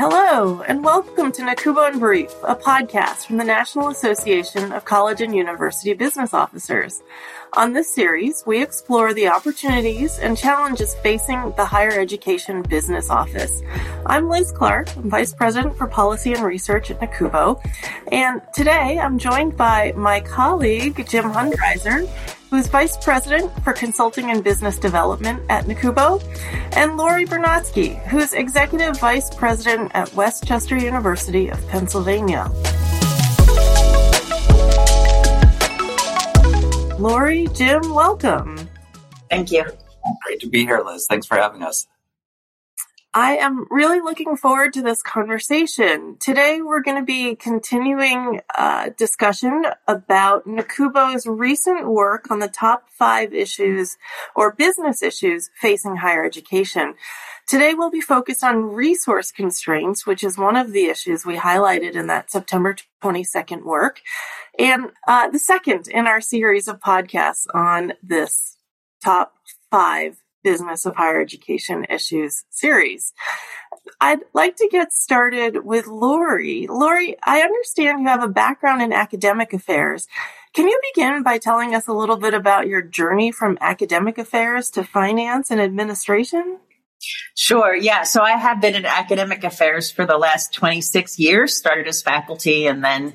Hello, and welcome to NACUBO in Brief, a podcast from the National Association of College and University Business Officers. On this series, we explore the opportunities and challenges facing the higher education business office. I'm Liz Clark, Vice President for Policy and Research at NACUBO, and today I'm joined by my colleague, Jim Hundrieser, who's Vice President for Consulting and Business Development at NACUBO, and Lori Bernotsky, who's Executive Vice President at West Chester University of Pennsylvania. Lori, Jim, welcome. Thank you. Great to be here, Liz. Thanks for having us. I am really looking forward to this conversation. Today, we're going to be continuing a discussion about NACUBO's recent work on the top five issues or business issues facing higher education. Today, we'll be focused on resource constraints, which is one of the issues we highlighted in that September 22nd work, and uh, the second in our series of podcasts on this top five Business of Higher Education Issues series. I'd like to get started with Lori. Lori, I understand you have a background in academic affairs. Can you begin by telling us a little bit about your journey from academic affairs to finance and administration? Sure. Yeah. So I have been in academic affairs for the last 26 years, started as faculty and then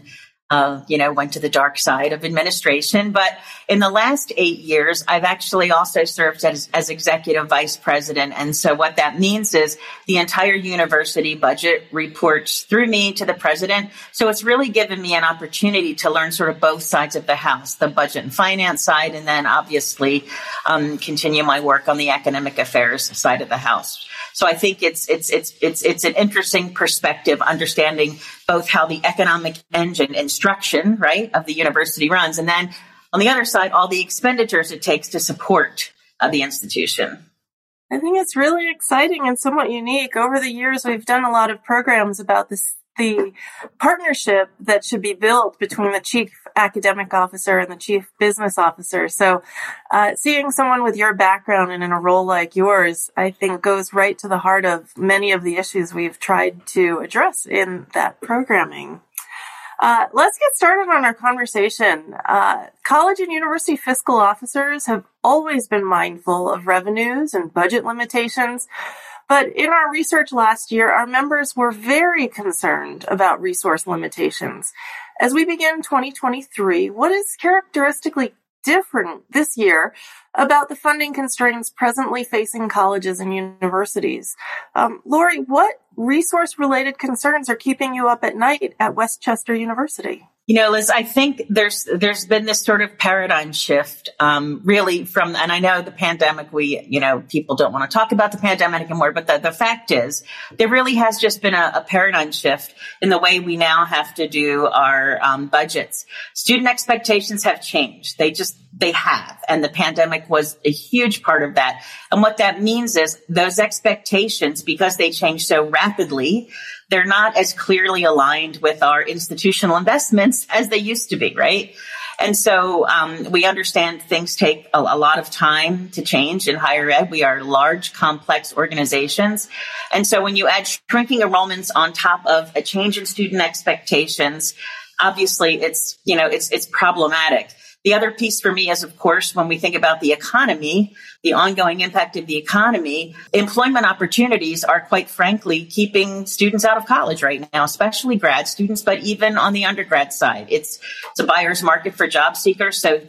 uh, you know, went to the dark side of administration. But in the last eight years, I've actually also served as, as executive vice president. And so what that means is the entire university budget reports through me to the president. So it's really given me an opportunity to learn sort of both sides of the house, the budget and finance side, and then obviously um, continue my work on the academic affairs side of the house. So I think it's it's it's it's it's an interesting perspective, understanding both how the economic engine instruction, right, of the university runs, and then on the other side, all the expenditures it takes to support uh, the institution. I think it's really exciting and somewhat unique. Over the years, we've done a lot of programs about this the partnership that should be built between the chief academic officer and the chief business officer. So, uh, seeing someone with your background and in a role like yours, I think goes right to the heart of many of the issues we've tried to address in that programming. Uh, let's get started on our conversation. Uh, college and university fiscal officers have always been mindful of revenues and budget limitations. But in our research last year, our members were very concerned about resource limitations. As we begin 2023, what is characteristically different this year about the funding constraints presently facing colleges and universities? Um, Lori, what resource related concerns are keeping you up at night at West Chester University? You know, Liz, I think there's there's been this sort of paradigm shift, um, really from, and I know the pandemic. We, you know, people don't want to talk about the pandemic anymore, but the, the fact is, there really has just been a, a paradigm shift in the way we now have to do our um, budgets. Student expectations have changed; they just they have, and the pandemic was a huge part of that. And what that means is those expectations, because they change so rapidly, they're not as clearly aligned with our institutional investments as they used to be, right? And so um, we understand things take a, a, lot of time to change in higher ed. We are large, complex organizations. And so when you add shrinking enrollments on top of a change in student expectations, obviously it's, you know, it's, it's problematic. The other piece for me is, of course, when we think about the economy, the ongoing impact of the economy, employment opportunities are quite frankly keeping students out of college right now, especially grad students, but even on the undergrad side. It's, it's a buyer's market for job seekers. So,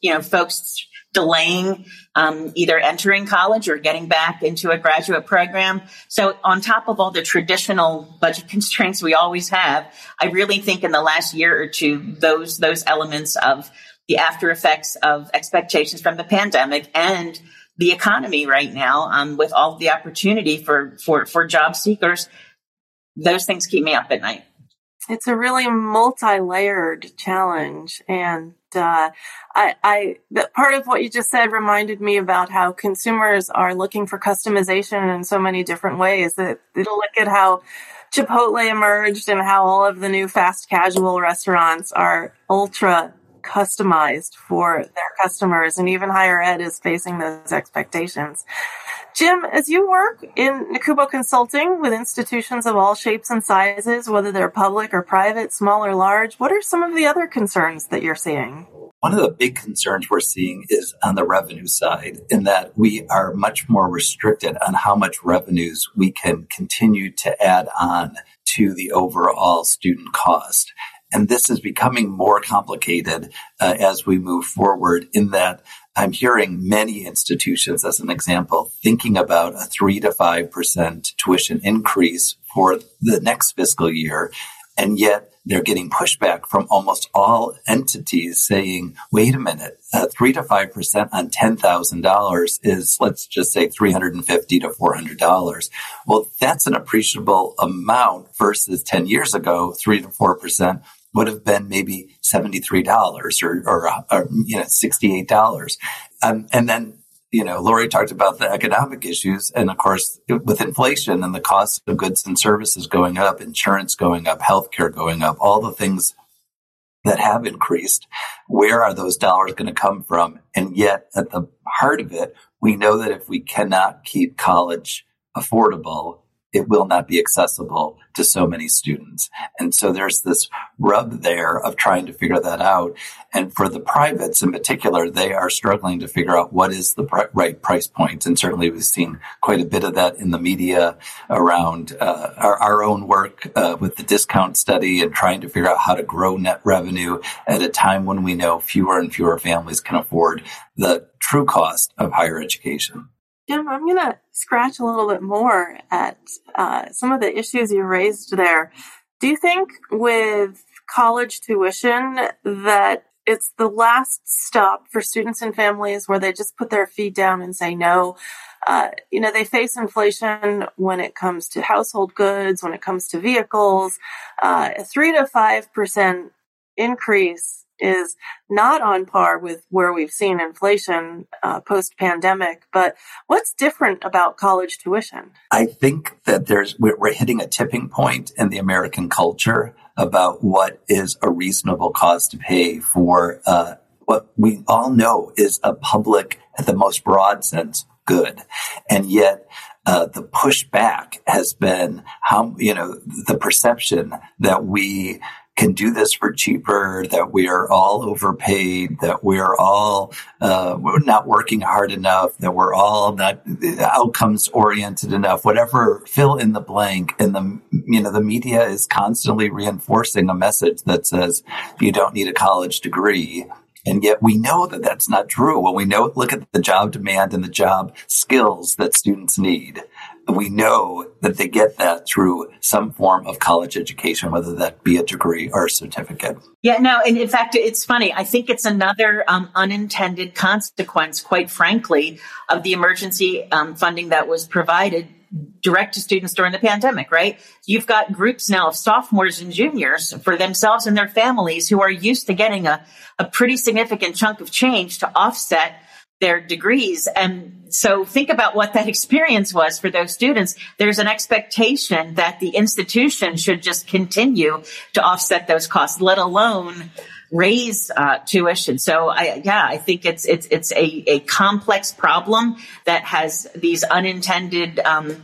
you know, folks delaying um, either entering college or getting back into a graduate program. So on top of all the traditional budget constraints we always have, I really think in the last year or two, those, those elements of the after effects of expectations from the pandemic and the economy right now, um, with all the opportunity for, for, for job seekers, those things keep me up at night. It's a really multi-layered challenge. And, uh, I, I, part of what you just said reminded me about how consumers are looking for customization in so many different ways that it'll look at how Chipotle emerged and how all of the new fast casual restaurants are ultra customized for their customers and even higher ed is facing those expectations. Jim, as you work in NACUBO Consulting with institutions of all shapes and sizes, whether they're public or private, small or large, what are some of the other concerns that you're seeing? One of the big concerns we're seeing is on the revenue side, in that we are much more restricted on how much revenues we can continue to add on to the overall student cost. And this is becoming more complicated uh, as we move forward in that I'm hearing many institutions, as an example, thinking about a three to 5% tuition increase for the next fiscal year. And yet they're getting pushback from almost all entities saying, wait a minute, uh, three to 5% on $10,000 is, let's just say 350 to $400. Well, that's an appreciable amount versus 10 years ago, three to 4% would have been maybe $73 or, or, or you know, $68. Um, and then, you know, Lori talked about the economic issues. And of course, with inflation and the cost of goods and services going up, insurance going up, healthcare going up, all the things that have increased, where are those dollars going to come from? And yet at the heart of it, we know that if we cannot keep college affordable, it will not be accessible to so many students. And so there's this rub there of trying to figure that out. And for the privates in particular, they are struggling to figure out what is the pr- right price point. And certainly we've seen quite a bit of that in the media around uh, our, our, own work uh, with the discount study and trying to figure out how to grow net revenue at a time when we know fewer and fewer families can afford the true cost of higher education. Jim, I'm going to scratch a little bit more at uh, some of the issues you raised there. Do you think with college tuition that it's the last stop for students and families where they just put their feet down and say no? Uh, you know, they face inflation when it comes to household goods, when it comes to vehicles. Uh, a three to five percent increase is not on par with where we've seen inflation uh, post pandemic. But what's different about college tuition? I think that there's we're hitting a tipping point in the American culture about what is a reasonable cost to pay for uh, what we all know is a public, at the most broad sense, good, and yet. Uh, the pushback has been how you know the perception that we can do this for cheaper, that we are all overpaid, that we are all uh, not working hard enough, that we're all not outcomes oriented enough, whatever, fill in the blank. And the, you know, the media is constantly reinforcing a message that says you don't need a college degree. And yet we know that that's not true. When we know, look at the job demand and the job skills that students need we know that they get that through some form of college education, whether that be a degree or a certificate. Yeah, no, and in fact, it's funny. I think it's another um, unintended consequence, quite frankly, of the emergency um, funding that was provided direct to students during the pandemic, right? You've got groups now of sophomores and juniors for themselves and their families who are used to getting a, a pretty significant chunk of change to offset their degrees. And so think about what that experience was for those students. There's an expectation that the institution should just continue to offset those costs, let alone raise uh, tuition. So I, yeah, I think it's, it's, it's a, a complex problem that has these unintended um,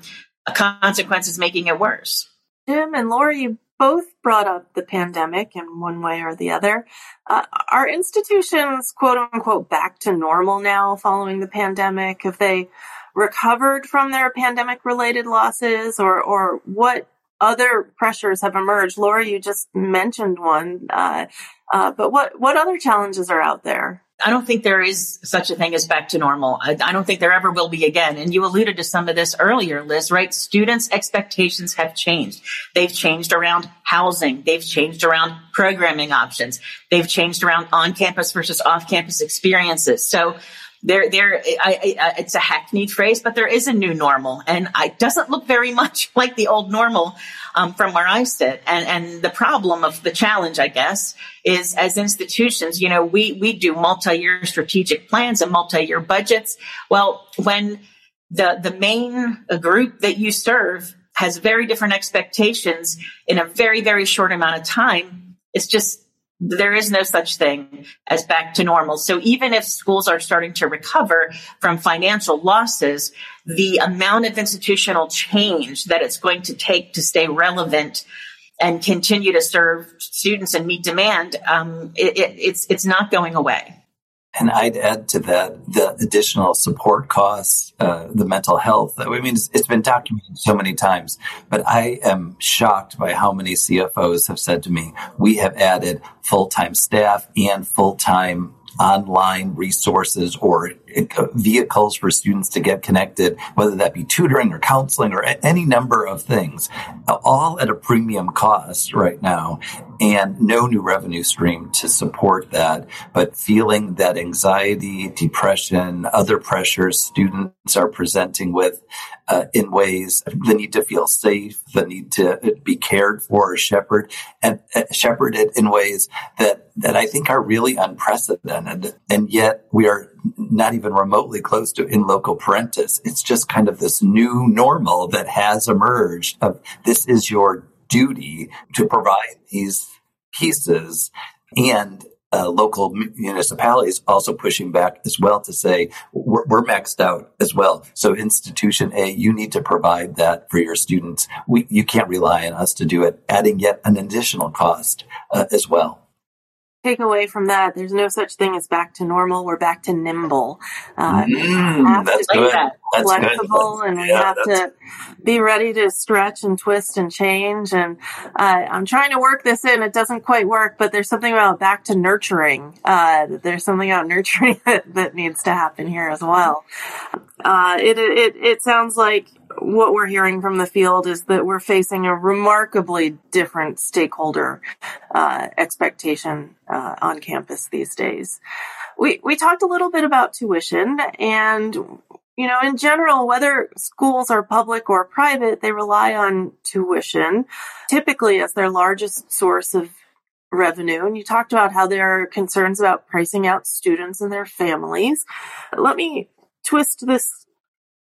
consequences making it worse. Jim and Lori, you both brought up the pandemic in one way or the other. Uh, are institutions, quote unquote, back to normal now following the pandemic? Have they recovered from their pandemic related losses or, or what other pressures have emerged? Laura, you just mentioned one. Uh, uh, but what, what other challenges are out there? I don't think there is such a thing as back to normal. I, I, don't think there ever will be again. And you alluded to some of this earlier, Liz, right? Students' expectations have changed. They've changed around housing. They've changed around programming options. They've changed around on campus versus off campus experiences. So there, there, I, I, it's a hackneyed phrase, but there is a new normal and it doesn't look very much like the old normal, um, from where I sit. And, and the problem of the challenge, I guess, is as institutions, you know, we, we do multi-year strategic plans and multi-year budgets. Well, when the, the main group that you serve has very different expectations in a very, very short amount of time, it's just there is no such thing as back to normal. So even if schools are starting to recover from financial losses, the amount of institutional change that it's going to take to stay relevant and continue to serve students and meet demand, um, it, it, it's it's not going away. And I'd add to that the additional support costs, uh, the mental health. I mean, it's, it's been documented so many times, but I am shocked by how many CFOs have said to me, we have added full-time staff and full-time online resources or vehicles for students to get connected, whether that be tutoring or counseling or any number of things, all at a premium cost right now and no new revenue stream to support that. But feeling that anxiety, depression, other pressures students are presenting with uh, in ways the need to feel safe, the need to be cared for or shepherded and uh, shepherded in ways that, that I think are really unprecedented. And yet we are not even remotely close to in loco parentis. It's just kind of this new normal that has emerged of this is your duty to provide these pieces and uh, local municipalities also pushing back as well to say we're, we're, maxed out as well. So institution A, you need to provide that for your students. We, you can't rely on us to do it, adding yet an additional cost uh, as well take away from that, there's no such thing as back to normal. We're back to nimble. Uh, mm, that's good. That's flexible, good. and we yeah, have to be ready to stretch and twist and change. And uh, I'm trying to work this in. It doesn't quite work, but there's something about back to nurturing. Uh, there's something about nurturing that, that needs to happen here as well. Uh, it, it it sounds like what we're hearing from the field is that we're facing a remarkably different stakeholder uh, expectation uh, on campus these days. We we talked a little bit about tuition, and you know, in general, whether schools are public or private, they rely on tuition, typically as their largest source of revenue. And you talked about how there are concerns about pricing out students and their families. Let me twist this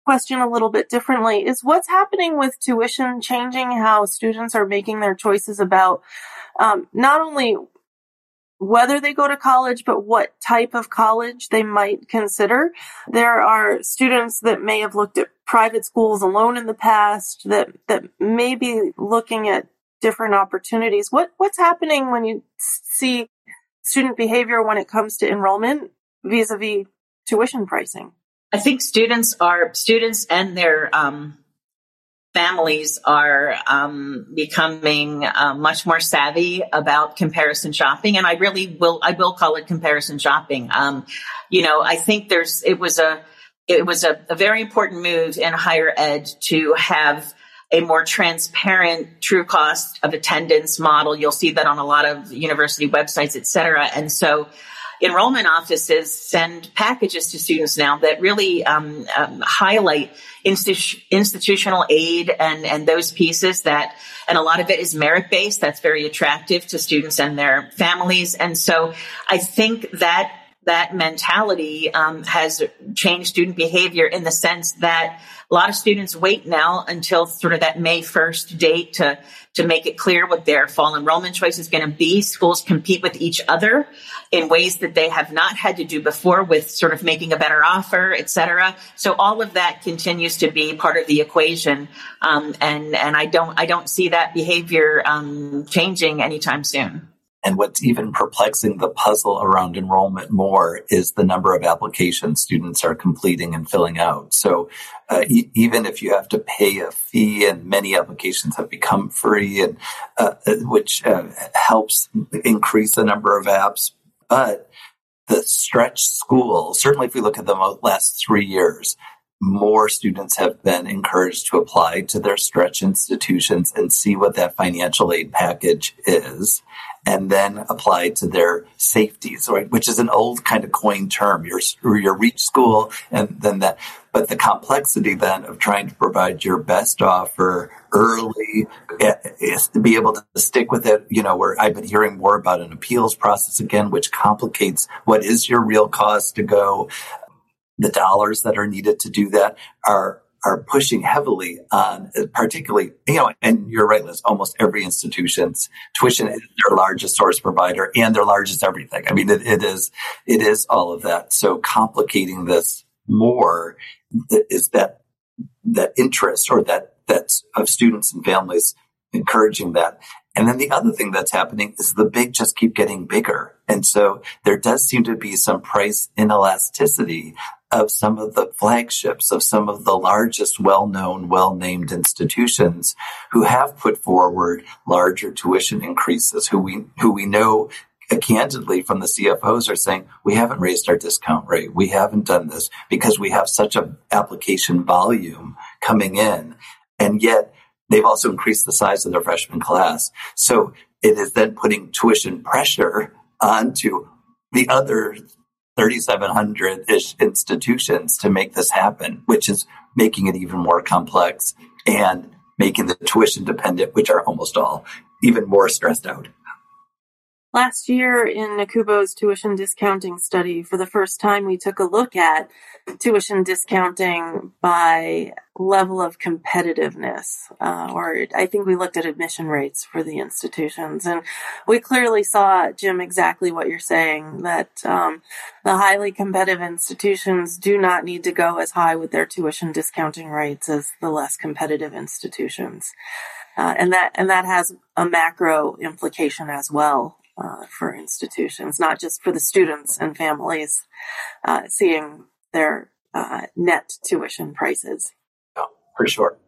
question a little bit differently is what's happening with tuition changing how students are making their choices about um, not only whether they go to college, but what type of college they might consider. There are students that may have looked at private schools alone in the past that, that may be looking at different opportunities. What, what's happening when you see student behavior when it comes to enrollment vis-a-vis tuition pricing? I think students are students and their um, families are um, becoming uh, much more savvy about comparison shopping, and I really will I will call it comparison shopping. Um, you know, I think there's it was a it was a, a very important move in higher ed to have a more transparent true cost of attendance model. You'll see that on a lot of university websites, et cetera. And so enrollment offices send packages to students now that really um, um, highlight institu- institutional aid and and those pieces that and a lot of it is merit based that's very attractive to students and their families. And so i think that that mentality um, has changed student behavior in the sense that a lot of students wait now until sort of that May 1st date to, to make it clear what their fall enrollment choice is going to be. Schools compete with each other in ways that they have not had to do before with sort of making a better offer, et cetera. So all of that continues to be part of the equation. Um, and, and I don't, I don't see that behavior, um, changing anytime soon. And what's even perplexing the puzzle around enrollment more is the number of applications students are completing and filling out. So uh, e- even if you have to pay a fee, and many applications have become free, and uh, uh which uh, helps increase the number of apps, but the stretch school, certainly if we look at the last three years, more students have been encouraged to apply to their stretch institutions and see what that financial aid package is and then apply to their safeties, right? Which is an old kind of coined term. Your, your reach school and then that, but the complexity then of trying to provide your best offer early eh, is to be able to stick with it. You know, where I've been hearing more about an appeals process again, which complicates what is your real cost to go the dollars that are needed to do that are are pushing heavily on particularly you know and you're right Liz almost every institution's tuition is their largest source provider and their largest everything I mean it, it is it is all of that so complicating this more is that that interest or that that's of students and families encouraging that. And then the other thing that's happening is the big just keep getting bigger. And so there does seem to be some price inelasticity of some of the flagships of some of the largest well-known, well-named institutions who have put forward larger tuition increases, who we, who we know uh, candidly from the CFOs are saying, we haven't raised our discount rate. We haven't done this because we have such a application volume coming in. And yet they've also increased the size of their freshman class. So it is then putting tuition pressure onto the other 3,700 ish institutions to make this happen, which is making it even more complex and making the tuition dependent, which are almost all even more stressed out. Last year in NACUBO's tuition discounting study, for the first time, we took a look at tuition discounting by level of competitiveness, uh, or I think we looked at admission rates for the institutions, and we clearly saw, Jim, exactly what you're saying that um, the highly competitive institutions do not need to go as high with their tuition discounting rates as the less competitive institutions. Uh, and that and that has a macro implication as well uh, for institutions, not just for the students and families uh, seeing their uh, net tuition prices. Yeah, for sure.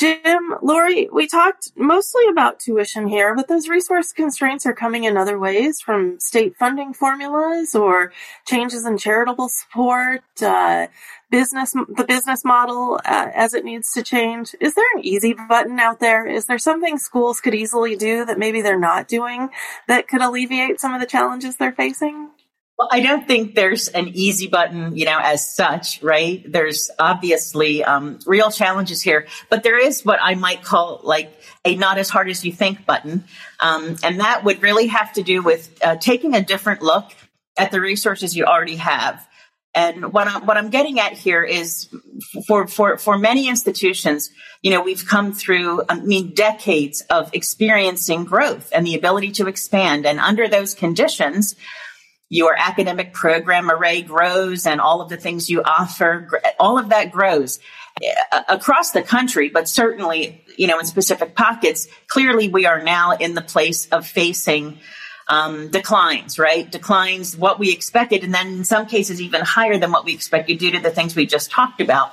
Jim, Lori, we talked mostly about tuition here, but those resource constraints are coming in other ways from state funding formulas or changes in charitable support, uh, business, the business model uh, as it needs to change. Is there an easy button out there? Is there something schools could easily do that maybe they're not doing that could alleviate some of the challenges they're facing? Well, I don't think there's an easy button, you know, as such, right? There's obviously um, real challenges here, but there is what I might call like a not as hard as you think button. Um, and that would really have to do with uh, taking a different look at the resources you already have. And what I'm, what I'm getting at here is for, for, for many institutions, you know, we've come through, I mean, decades of experiencing growth and the ability to expand. And under those conditions, your academic program array grows and all of the things you offer, all of that grows across the country, but certainly, you know, in specific pockets, clearly we are now in the place of facing um, declines, right? Declines what we expected, and then in some cases even higher than what we expected due to the things we just talked about.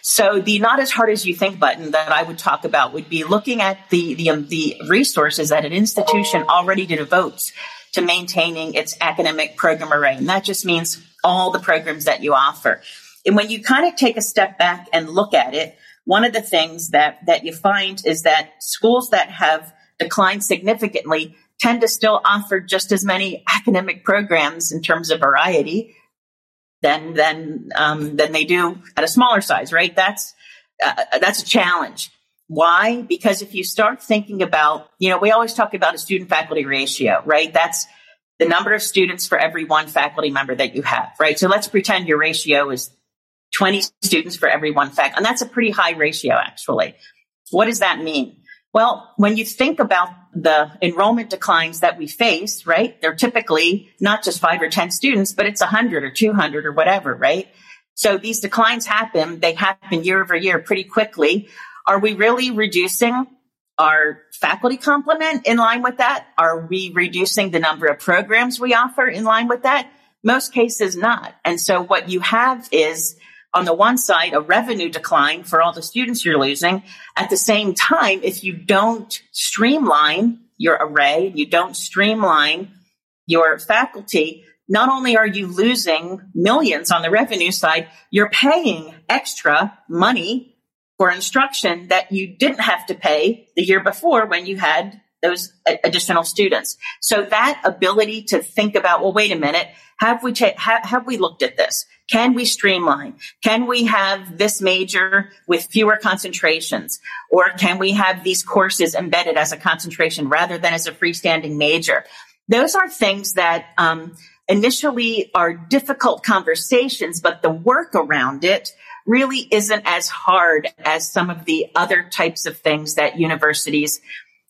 So the not as hard as you think button that I would talk about would be looking at the the, um, the resources that an institution already devotes to maintaining its academic program array. And that just means all the programs that you offer. And when you kind of take a step back and look at it, one of the things that, that you find is that schools that have declined significantly tend to still offer just as many academic programs in terms of variety than than um, than they do at a smaller size, right? That's uh, that's a challenge. Why? Because if you start thinking about, you know, we always talk about a student faculty ratio, right? That's the number of students for every one faculty member that you have, right? So let's pretend your ratio is 20 students for every one faculty. And that's a pretty high ratio, actually. What does that mean? Well, when you think about the enrollment declines that we face, right? They're typically not just five or 10 students, but it's 100 or 200 or whatever, right? So these declines happen. They happen year over year pretty quickly. Are we really reducing our faculty complement in line with that? Are we reducing the number of programs we offer in line with that? Most cases not. And so what you have is on the one side, a revenue decline for all the students you're losing. At the same time, if you don't streamline your array, you don't streamline your faculty, not only are you losing millions on the revenue side, you're paying extra money for instruction that you didn't have to pay the year before when you had those additional students. So that ability to think about, well, wait a minute, have we cha- have, have we looked at this? Can we streamline? Can we have this major with fewer concentrations? Or can we have these courses embedded as a concentration rather than as a freestanding major? Those are things that um, initially are difficult conversations, but the work around it really isn't as hard as some of the other types of things that universities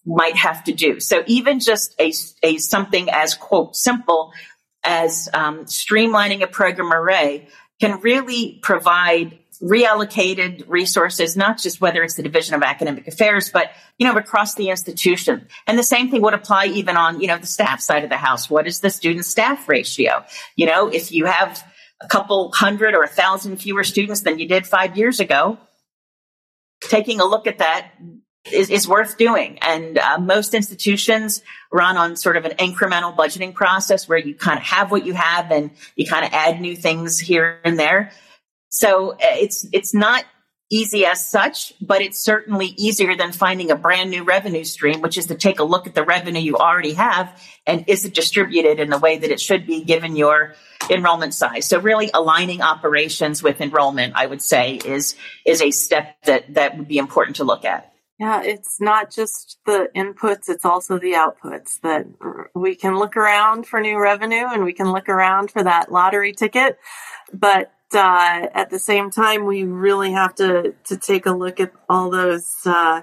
might have to do. So even just a, a something as quote simple as um, streamlining a program array can really provide reallocated resources, not just whether it's the Division of Academic Affairs, but, you know, across the institution. And the same thing would apply even on, you know, the staff side of the house. What is the student staff ratio? You know, if you have a couple hundred or a thousand fewer students than you did five years ago, taking a look at that is, is worth doing. And uh, most institutions run on sort of an incremental budgeting process where you kind of have what you have and you kind of add new things here and there. So uh, it's it's not easy as such, but it's certainly easier than finding a brand new revenue stream, which is to take a look at the revenue you already have and is it distributed in the way that it should be given your enrollment size. So really aligning operations with enrollment, I would say is is a step that that would be important to look at. Yeah, it's not just the inputs, it's also the outputs that we can look around for new revenue and we can look around for that lottery ticket. But uh, at the same time, we really have to, to take a look at all those uh,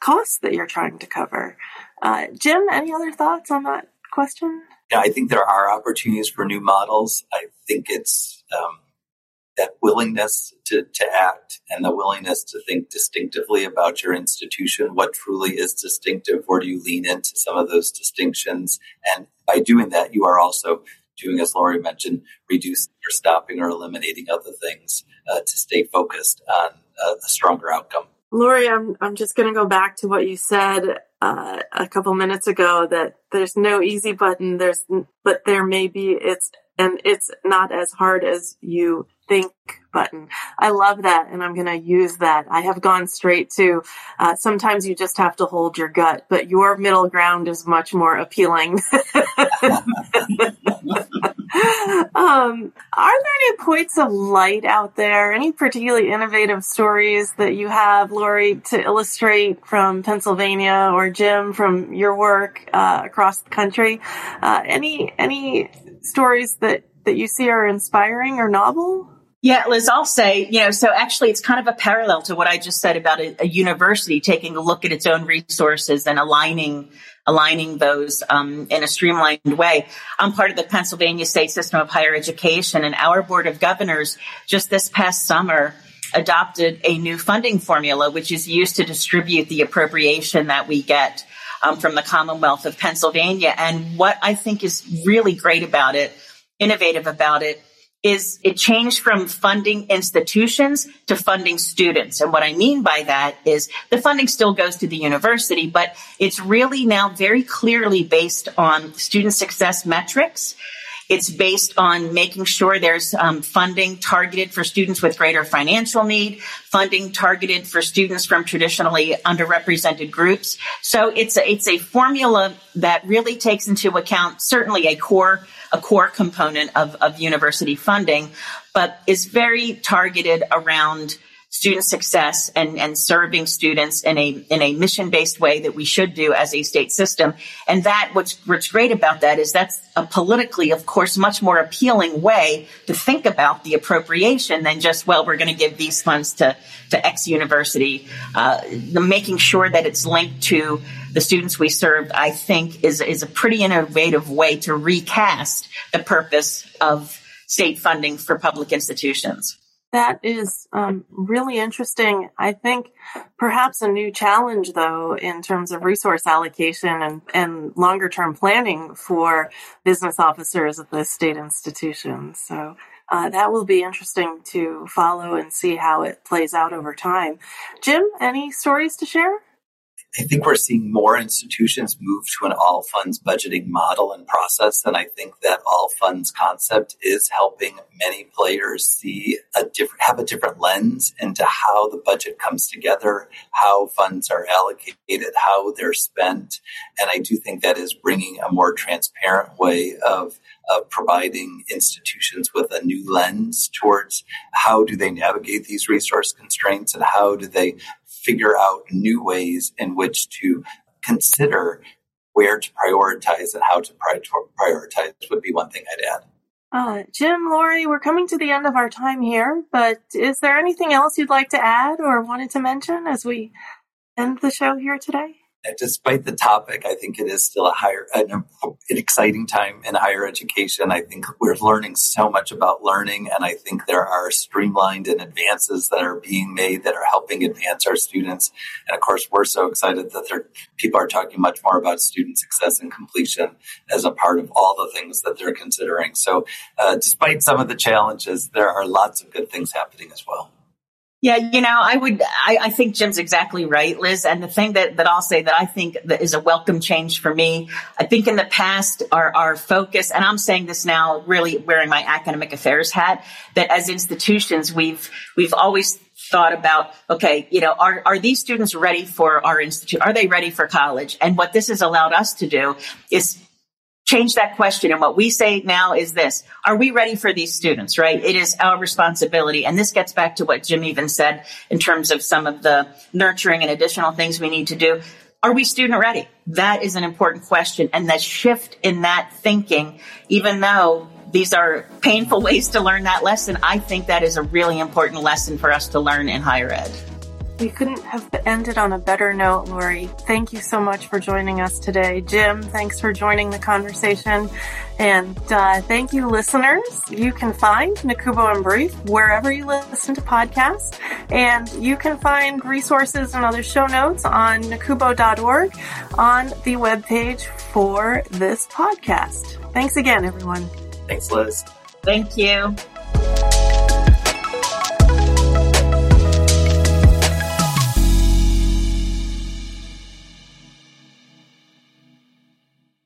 costs that you're trying to cover. Uh, Jim, any other thoughts on that question? Yeah, I think there are opportunities for new models. I think it's um, that willingness to, to act and the willingness to think distinctively about your institution. What truly is distinctive? Where do you lean into some of those distinctions? And by doing that, you are also doing, as Lori mentioned, reducing or stopping or eliminating other things uh, to stay focused on uh, a stronger outcome. Lori, I'm, I'm just going to go back to what you said uh, a couple minutes ago that there's no easy button. There's, but there may be. It's and it's not as hard as you think button. I love that, and I'm going to use that. I have gone straight to uh, sometimes you just have to hold your gut, but your middle ground is much more appealing. um, are there any points of light out there? Any particularly innovative stories that you have, Lori, to illustrate from Pennsylvania or Jim from your work uh, across the country? Uh, any any stories that that you see are inspiring or novel? Yeah, Liz, I'll say, you know, so actually it's kind of a parallel to what I just said about a, a university taking a look at its own resources and aligning aligning those um, in a streamlined way. I'm part of the Pennsylvania State System of Higher Education, and our Board of Governors just this past summer adopted a new funding formula, which is used to distribute the appropriation that we get um, from the Commonwealth of Pennsylvania. And what I think is really great about it, innovative about it, is it changed from funding institutions to funding students. And what I mean by that is the funding still goes to the university, but it's really now very clearly based on student success metrics. It's based on making sure there's um, funding targeted for students with greater financial need, funding targeted for students from traditionally underrepresented groups. So it's a, it's a formula that really takes into account certainly a core a core component of, of university funding, but is very targeted around student success and, and serving students in a in a mission based way that we should do as a state system. And that what's what's great about that is that's a politically, of course, much more appealing way to think about the appropriation than just well, we're going to give these funds to to X university. Uh, making sure that it's linked to the students we serve, I think, is is a pretty innovative way to recast the purpose of state funding for public institutions. That is um, really interesting. I think perhaps a new challenge, though, in terms of resource allocation and, and longer term planning for business officers at the state institutions. So uh, that will be interesting to follow and see how it plays out over time. Jim, any stories to share? I think we're seeing more institutions move to an all funds budgeting model and process. And I think that all funds concept is helping many players see a different, have a different lens into how the budget comes together, how funds are allocated, how they're spent. And I do think that is bringing a more transparent way of of providing institutions with a new lens towards how do they navigate these resource constraints and how do they figure out new ways in which to consider where to prioritize and how to prioritize would be one thing I'd add. Uh, Jim, Lori, we're coming to the end of our time here, but is there anything else you'd like to add or wanted to mention as we end the show here today? Despite the topic, I think it is still a higher, an, an, exciting time in higher education. I think we're learning so much about learning, and I think there are streamlined and advances that are being made that are helping advance our students. And of course, we're so excited that people are talking much more about student success and completion as a part of all the things that they're considering. So, uh, despite some of the challenges, there are lots of good things happening as well. Yeah, you know, I would, I, I, think Jim's exactly right, Liz. And the thing that, that I'll say that I think that is a welcome change for me, I think in the past, our, our focus, and I'm saying this now really wearing my academic affairs hat, that as institutions, we've, we've always thought about, okay, you know, are, are these students ready for our institute? Are they ready for college? And what this has allowed us to do is change that question. And what we say now is this, are we ready for these students, right? It is our responsibility. And this gets back to what Jim even said in terms of some of the nurturing and additional things we need to do. Are we student ready? That is an important question. And that shift in that thinking, even though these are painful ways to learn that lesson, I think that is a really important lesson for us to learn in higher ed. We couldn't have ended on a better note, Lori. Thank you so much for joining us today. Jim, thanks for joining the conversation. And uh, thank you, listeners. You can find NACUBO in Brief wherever you listen to podcasts. And you can find resources and other show notes on nacubo.org on the webpage for this podcast. Thanks again, everyone. Thanks, Liz. Thank you.